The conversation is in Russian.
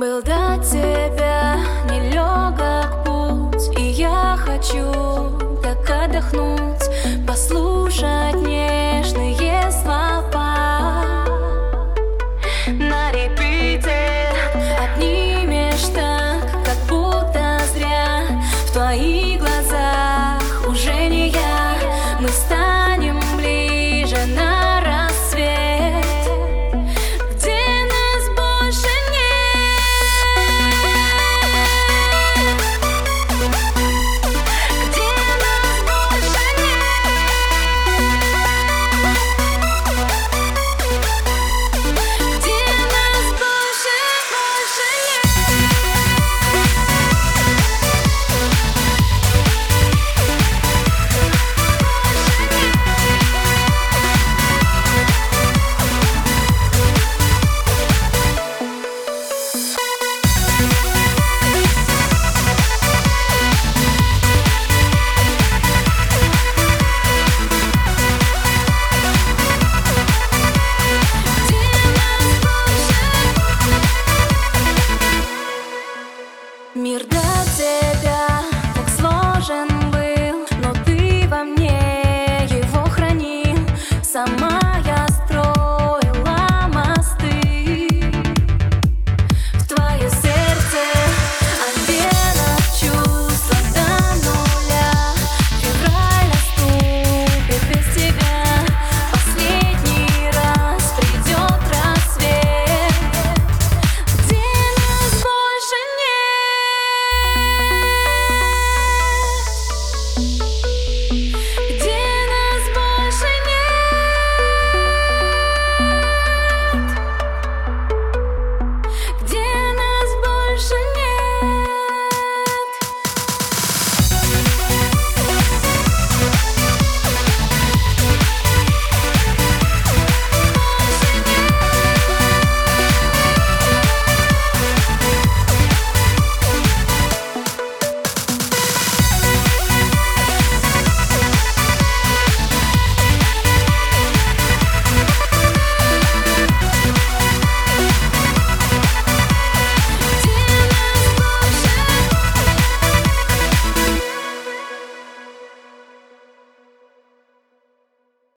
был до тебя нелегок путь И я хочу так отдохнуть Послушать нежные слова. На репите Обнимешь так, как будто зря В твои глаза Мир для тебя так сложен.